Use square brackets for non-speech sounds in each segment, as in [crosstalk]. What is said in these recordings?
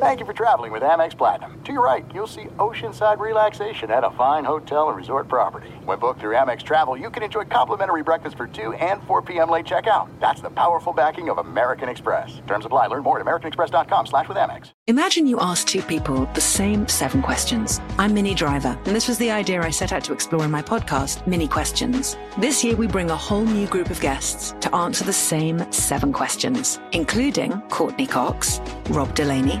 Thank you for traveling with Amex Platinum. To your right, you'll see oceanside relaxation at a fine hotel and resort property. When booked through Amex Travel, you can enjoy complimentary breakfast for 2 and 4 p.m. late checkout. That's the powerful backing of American Express. Terms apply. Learn more at americanexpress.com slash with Amex. Imagine you ask two people the same seven questions. I'm Minnie Driver, and this was the idea I set out to explore in my podcast, Mini Questions. This year, we bring a whole new group of guests to answer the same seven questions, including Courtney Cox, Rob Delaney,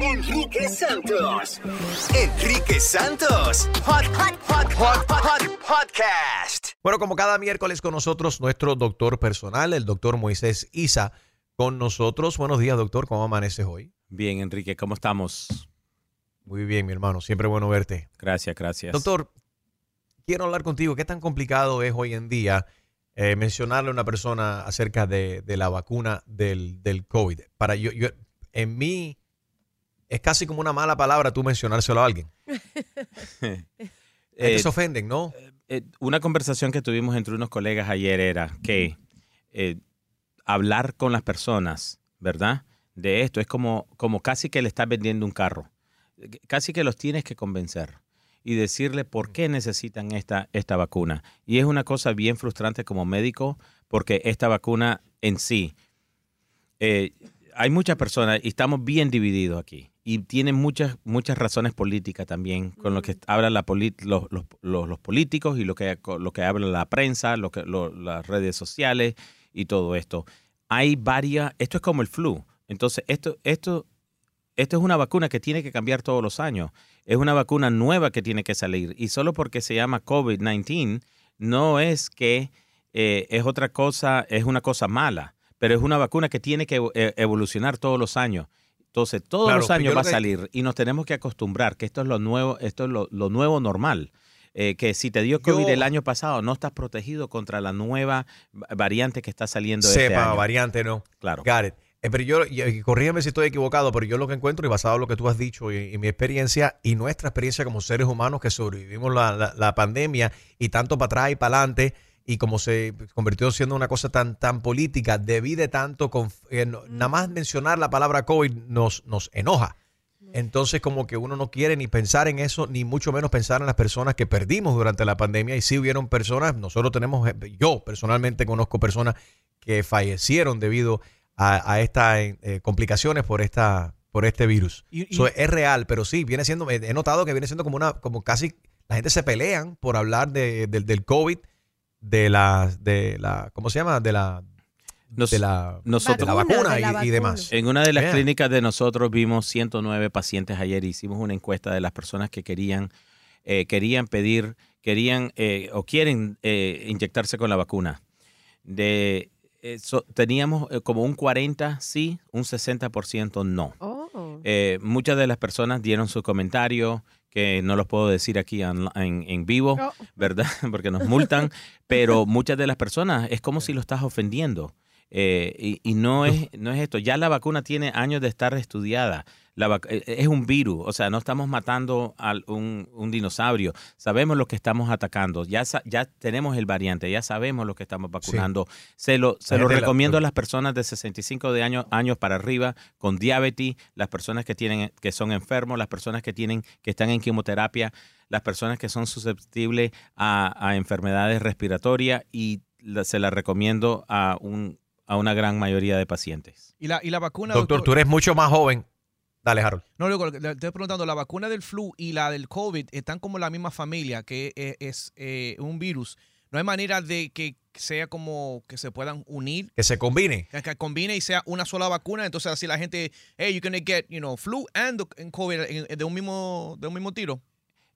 Enrique Santos. Enrique Santos. Hot, hot, hot, hot, hot, podcast. Bueno, como cada miércoles con nosotros, nuestro doctor personal, el doctor Moisés Isa, con nosotros. Buenos días, doctor. ¿Cómo amaneces hoy? Bien, Enrique, ¿cómo estamos? Muy bien, mi hermano. Siempre bueno verte. Gracias, gracias. Doctor, quiero hablar contigo. ¿Qué tan complicado es hoy en día eh, mencionarle a una persona acerca de, de la vacuna del, del COVID? Para yo, yo, en mí, es casi como una mala palabra tú mencionárselo a alguien. [laughs] Eh, se ofenden, ¿no? eh, una conversación que tuvimos entre unos colegas ayer era que eh, hablar con las personas, ¿verdad? De esto es como, como casi que le estás vendiendo un carro. Casi que los tienes que convencer y decirle por qué necesitan esta, esta vacuna. Y es una cosa bien frustrante como médico porque esta vacuna en sí, eh, hay muchas personas y estamos bien divididos aquí. Y tienen muchas, muchas razones políticas también, con lo que hablan la polit- los, los- los- los políticos y lo que, lo que habla la prensa, lo que, lo- las redes sociales y todo esto. Hay varias, esto es como el flu. Entonces, esto, esto, esto es una vacuna que tiene que cambiar todos los años. Es una vacuna nueva que tiene que salir. Y solo porque se llama COVID-19, no es que eh, es otra cosa, es una cosa mala, pero es una vacuna que tiene que eh, evolucionar todos los años. Entonces, todos Claro, los años va a salir y nos tenemos que acostumbrar que esto es lo nuevo, esto es lo, lo nuevo normal. Eh, que si te dio COVID Yo- el año pasado, no estás protegido contra la nueva va- variante que está saliendo este Sepa, año. variante, no. Claro. It. Eh, pero yo, y corrígeme si estoy equivocado, pero yo lo que encuentro, y basado en lo que tú has dicho y, y mi experiencia y nuestra experiencia como seres humanos que sobrevivimos la, la- la pandemia y tanto para atrás y para adelante, y como se convirtió siendo una cosa tan, tan política, divide tanto, con, eh, no- nada más mencionar la palabra COVID nos, nos enoja. Entonces como que uno no quiere ni pensar en eso, ni mucho menos pensar en las personas que perdimos durante la pandemia. Y sí hubieron personas, nosotros tenemos, eh, yo personalmente conozco personas que fallecieron debido a, a estas eh, complicaciones por esta por este virus. Y- y- So, es real, pero sí, viene siendo, he notado que viene siendo como una, como casi, la gente se pelean por hablar de, del COVID, de la, de la, ¿cómo se llama? De la, de la, nosotros- de la vacuna, y- y, demás. En una de las clínicas de nosotros vimos 109 pacientes ayer. Hicimos una encuesta de las personas que querían, eh, querían pedir, querían eh, o quieren eh, inyectarse con la vacuna. De, eh, so- teníamos eh, como un 40 sí, un 60% no. Oh. Eh, muchas de las personas dieron su comentario, que no los puedo decir aquí en, en- en vivo, Oh. ¿verdad? [laughs] Porque nos multan, [laughs] pero muchas de las personas es como si lo estás ofendiendo. Eh, y y no, es, no es esto. Ya la vacuna tiene años de estar estudiada. La eh, es un virus, o sea, no estamos matando a un, un dinosaurio. Sabemos lo que estamos atacando. Ya, sa- ya tenemos el variante, ya sabemos lo que estamos vacunando. Se lo, se lo la- recomiendo a las personas de 65 de años, años para arriba con diabetes, las personas que tienen que son enfermos, las personas que tienen que están en quimioterapia, las personas que son susceptibles a, a enfermedades respiratorias y se la recomiendo a un a una gran mayoría de pacientes. Y la, y la vacuna, Doctor, tú eres mucho más joven. Dale, Harold. No, luego, le estoy preguntando, la vacuna del flu y la del COVID están como la misma familia, que es, es, eh, un virus. No hay manera de que sea como que se puedan unir, Que se combine. que, que combine y sea una sola vacuna. Entonces así la gente, hey, you're gonna get, you know, flu and and COVID en- de un mismo, de un mismo tiro.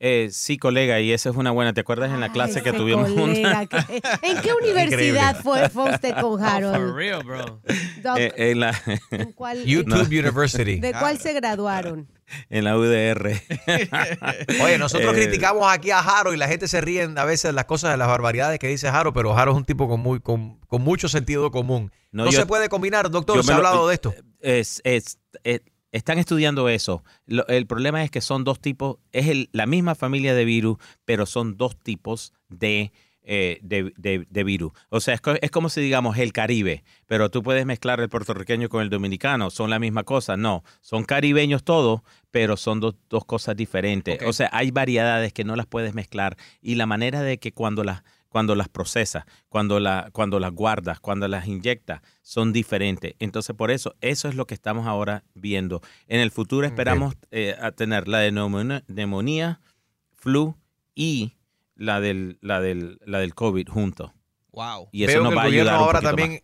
Eh, sí, colega, y esa es una buena. ¿Te acuerdas en la clase que tuvimos colega una? [laughs] que- ¿En qué universidad fue, fue usted con [laughs] Harold? real, bro. Doc, Eh, en la ¿en cuál- [laughs] YouTube No. University. ¿De cuál se graduaron? en la UDR. Oye, nosotros Eh, criticamos aquí a Jaro y la gente se ríe a veces de las cosas, de las barbaridades que dice Jaro, pero Jaro es un tipo con, muy, con, con mucho sentido común. No, No, yo- se puede combinar, doctor, se ha hablado de esto. Es, es- eh, están estudiando eso. Lo- el problema es que son dos tipos, es el- la misma familia de virus, pero son dos tipos de, eh, de, de- de virus. O sea, es, es como si digamos el Caribe, pero tú puedes mezclar el puertorriqueño con el dominicano. Son la misma cosa. No, son caribeños todos, pero son dos, dos cosas diferentes. O sea, hay variedades que no las puedes mezclar y la manera de que cuando las cuando las procesas, cuando, la, cuando las guardas, cuando las inyectas, son diferentes. Entonces, por eso, eso es lo que estamos ahora viendo. En el futuro esperamos eh, a tener la de neumonía, neumonía, flu y la del, la del, la del COVID juntos. Wow. Y eso Veo nos que va el a gobierno ayudar un ahora también,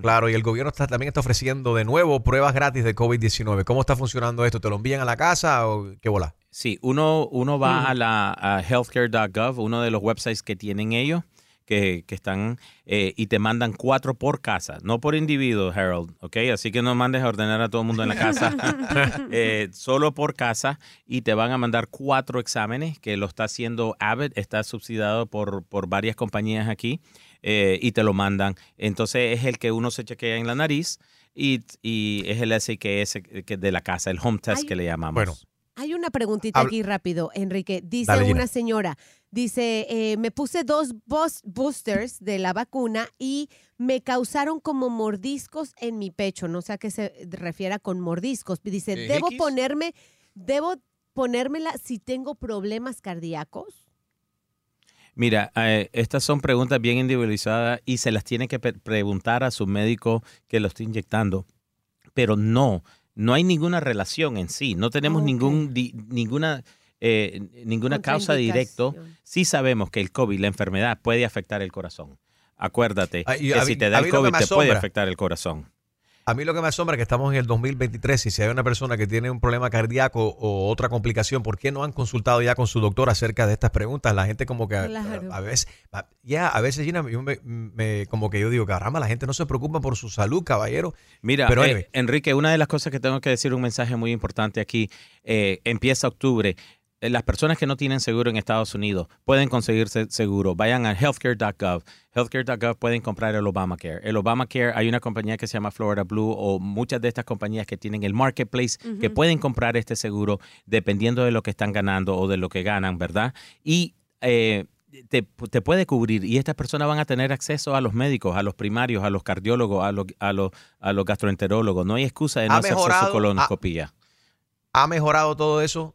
claro, y el gobierno está, también está ofreciendo de nuevo pruebas gratis de COVID-19. ¿Cómo está funcionando esto? ¿Te lo envían a la casa o qué bola? Sí, uno, uno va a la a healthcare.gov, uno de los websites que tienen ellos, que, que están eh, y te mandan cuatro por casa, no por individuo, Harold, ¿ok? Así que no mandes a ordenar a todo el mundo en la casa, [laughs] Eh, solo por casa y te van a mandar cuatro exámenes que lo está haciendo Abbott, está subsidiado por, por varias compañías aquí eh, y te lo mandan. Entonces es el que uno se chequea en la nariz y, y es el es que de la casa, el home test Ay. que le llamamos. Bueno, Hay una preguntita Habla- aquí rápido, Enrique. Dice Dale, una señora, dice, eh, me puse dos boosters de la vacuna y me causaron como mordiscos en mi pecho. No sé a qué se refiera con mordiscos. Dice, ¿Eh, ¿debo X? ponerme, debo ponérmela si tengo problemas cardíacos? Mira, eh, estas son preguntas bien individualizadas y se las tiene que preguntar a su médico que lo está inyectando. Pero no, no hay ninguna relación en sí. No tenemos Ok. ningún, di- ninguna, eh, ninguna causa directa. Sí sabemos que el COVID, la enfermedad, puede afectar el corazón. Acuérdate Ah, que a si te da a el COVID te puede afectar el corazón. A mí lo que me asombra es que estamos en el 2023 y si hay una persona que tiene un problema cardíaco o otra complicación, ¿por qué no han consultado ya con su doctor acerca de estas preguntas? La gente como que a- Claro. a, veces, a- ya a veces Gina, yo me, me- como que yo digo, caramba, la gente no se preocupa por su salud, caballero. Mira, Pero eh, anyway. Enrique, una de las cosas que tengo que decir, un mensaje muy importante aquí, eh, empieza octubre. Eh, Las personas que no tienen seguro en Estados Unidos pueden conseguirse seguro. Vayan a healthcare.gov. Healthcare.gov pueden comprar el Obamacare. El Obamacare, hay una compañía que se llama Florida Blue o muchas de estas compañías que tienen el marketplace que pueden comprar este seguro dependiendo de lo que están ganando o de lo que ganan, ¿verdad? Y eh, te, te puede cubrir y estas personas van a tener acceso a los médicos, a los primarios, a los cardiólogos, a los, a los, a los gastroenterólogos. No hay excusa de no Ha hacerse mejorado, su colonoscopía. ¿Ha mejorado todo eso?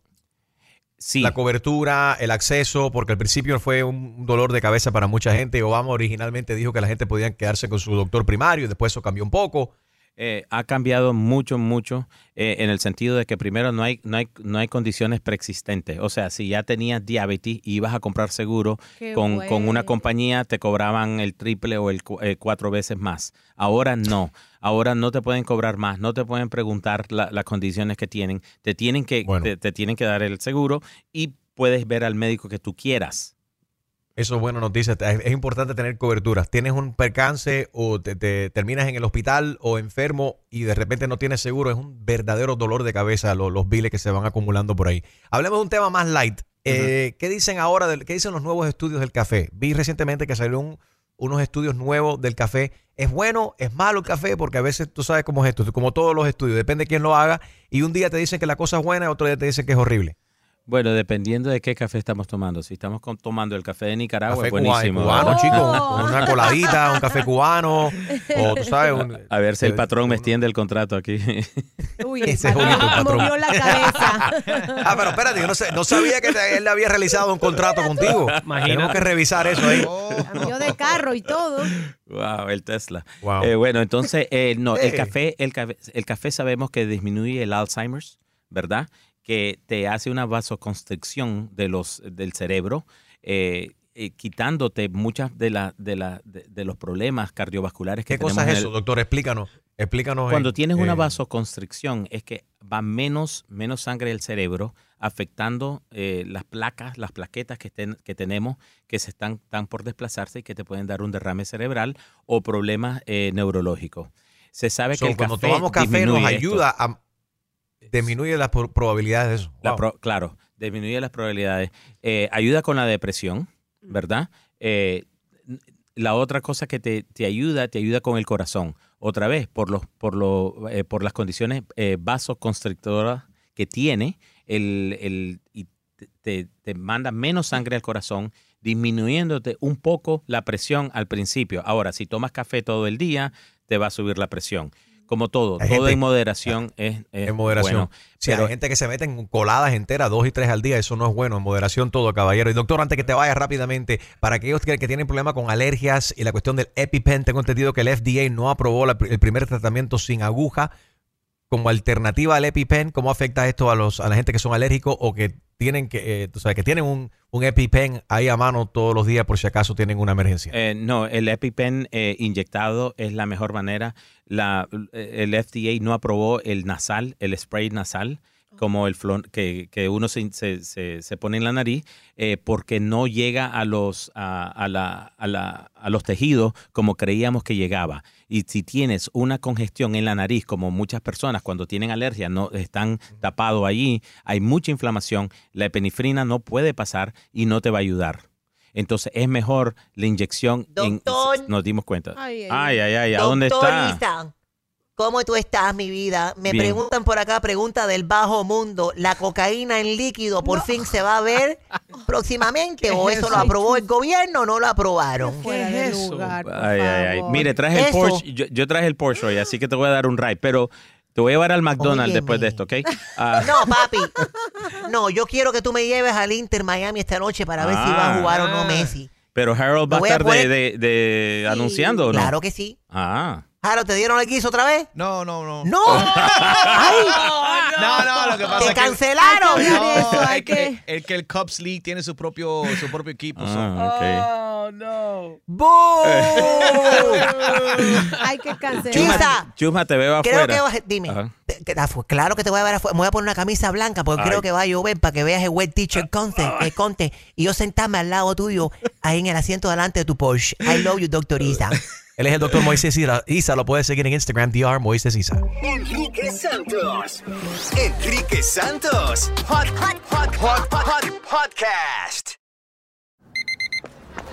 La cobertura, el acceso, porque al principio fue un dolor de cabeza para mucha gente. Obama originalmente dijo que la gente podía quedarse con su doctor primario, después eso cambió un poco. Eh, ha cambiado mucho, mucho eh, en el sentido de que primero no hay, no hay, no hay condiciones preexistentes. O sea, si ya tenías diabetes y ibas a comprar seguro con, con una compañía, te cobraban el triple o el cu- eh, cuatro veces más. Ahora no. Ahora no te pueden cobrar más, no te pueden preguntar la- las condiciones que tienen. Te tienen que, Bueno. te, te tienen que dar el seguro y puedes ver al médico que tú quieras. Eso es buena noticia. Es, importante tener cobertura. Tienes un percance o te, te terminas en el hospital o enfermo y de repente no tienes seguro. Es un verdadero dolor de cabeza lo- los biles que se van acumulando por ahí. Hablemos de un tema más light. Eh, ¿Qué dicen ahora? del- ¿Qué dicen los nuevos estudios del café? Vi recientemente que salieron un- unos estudios nuevos del café. ¿Es bueno? ¿Es malo el café? Porque a veces tú sabes cómo es esto. Como todos los estudios. Depende de quién lo haga. Y un día te dicen que la cosa es buena y otro día te dicen que es horrible. Bueno, dependiendo de qué café estamos tomando. Si estamos con- tomando el café de Nicaragua, Café es buenísimo. cubano, ¿verdad? chico. un- [laughs] Una coladita, un café cubano. O tú sabes, un- A ver si el patrón me extiende el contrato aquí. [laughs] Uy, Ese es bonito, el patrón. movió la cabeza. [laughs] Ah, pero espérate, yo no, sé- no sabía que te- él había realizado un contrato contigo. Tenemos que revisar eso ahí. Cambió de carro y todo. Wow, el Tesla. Wow. Eh, bueno, entonces, eh, no, el Eh. café, el café, el café sabemos que disminuye el Alzheimer's, ¿verdad? Que te hace una vasoconstricción de los, del cerebro, eh, eh, quitándote muchas de, la, de, la, de, de los problemas cardiovasculares que ¿Qué cosa tenemos es en eso, el- doctor? Explícanos. Explícanos. Cuando eh, tienes una eh, vasoconstricción es que va menos, menos sangre al cerebro, afectando las placas, las plaquetas que, ten- que tenemos que se están, están por desplazarse y que te pueden dar un derrame cerebral o problemas neurológicos. Se sabe so, que el cuando café tomamos café nos esto. ayuda a disminuye las pro- probabilidades de eso. La Wow. pro- claro, disminuye las probabilidades. Eh, ayuda con la depresión, ¿verdad? Eh, la otra cosa que te, te ayuda, te ayuda con el corazón. Otra vez, por, los, por, los, eh, por las condiciones eh, vasoconstrictoras que tiene, el, el- y te- te, te manda menos sangre al corazón, disminuyéndote un poco la presión al principio. Ahora, si tomas café todo el día, te va a subir la presión. Como todo, Hay todo gente- en moderación es, es En moderación. bueno. Sí, pero- hay gente que se mete en coladas enteras, dos y tres al día. Eso no es bueno. En moderación todo, caballero. Y doctor, antes que te vayas rápidamente, para aquellos que, que tienen problemas con alergias y la cuestión del EpiPen, tengo entendido que el FDA no aprobó la- el primer tratamiento sin aguja como alternativa al EpiPen. ¿Cómo afecta esto a los a la gente que son alérgicos o que tienen que, eh, que tienen un, un EpiPen ahí a mano todos los días por si acaso tienen una emergencia? Eh, no, el EpiPen eh, inyectado es la mejor manera. La, el FDA no aprobó el nasal, el spray nasal, como el flon, que, que uno se, se- se- se pone en la nariz, eh, porque no llega a los, a, a la- a la- a los tejidos como creíamos que llegaba. Y si tienes una congestión en la nariz, como muchas personas cuando tienen alergia no están tapados allí, hay mucha inflamación, la epinefrina no puede pasar y no te va a ayudar. Entonces es mejor la inyección. en- Doctor. nos dimos cuenta. Ay, Ay, ay, ay, ay, ¿a dónde Doctor está? ¿cómo tú estás, mi vida? Me Bien. preguntan por acá, pregunta del bajo mundo. ¿La cocaína en líquido por fin se va a ver [laughs] próximamente? ¿O es eso lo eso? aprobó el gobierno o no lo aprobaron? De lugar, por Ay, ay, ay. Mire, traje el Eso. Porsche. Yo, yo traje el Porsche hoy, así que te voy a dar un ride. Pero te voy a llevar al McDonald's Óyeme. después de esto, ¿ok? [laughs] Ah, No, papi. No, yo quiero que tú me lleves al Inter Miami esta noche para ver si va a jugar o no Messi. Pero Harold va a voy a estar poner- de, de- de anunciando, ¿o no? Claro que sí. Ah. Jaro, ¿te dieron el guiso otra vez? No, no, no. ¡No! [laughs] ¡Ay! No, no, lo que pasa ¡Te es que... cancelaron! No, es que, el que el Cubs League tiene su propio, su propio equipo. so- Ah, Oh, no. Hay que cancelar. Chisa, Chusma, te veo creo afuera. que vas, dime. Ajá. te- que- afu- claro que te voy a ver afuera. Me voy a poner una camisa blanca porque Ay. creo que va a llover para que veas el wet teacher contest, el. Y yo sentarme al lado tuyo ahí en el asiento delante de tu Porsche. I love you, doctor Isa. Él es el doctor Moisés Isa. Isa lo puedes seguir en Instagram, DR Moisés Isa. Enrique Santos. Enrique Santos. Hot, hot, hot, hot, hot, hot podcast.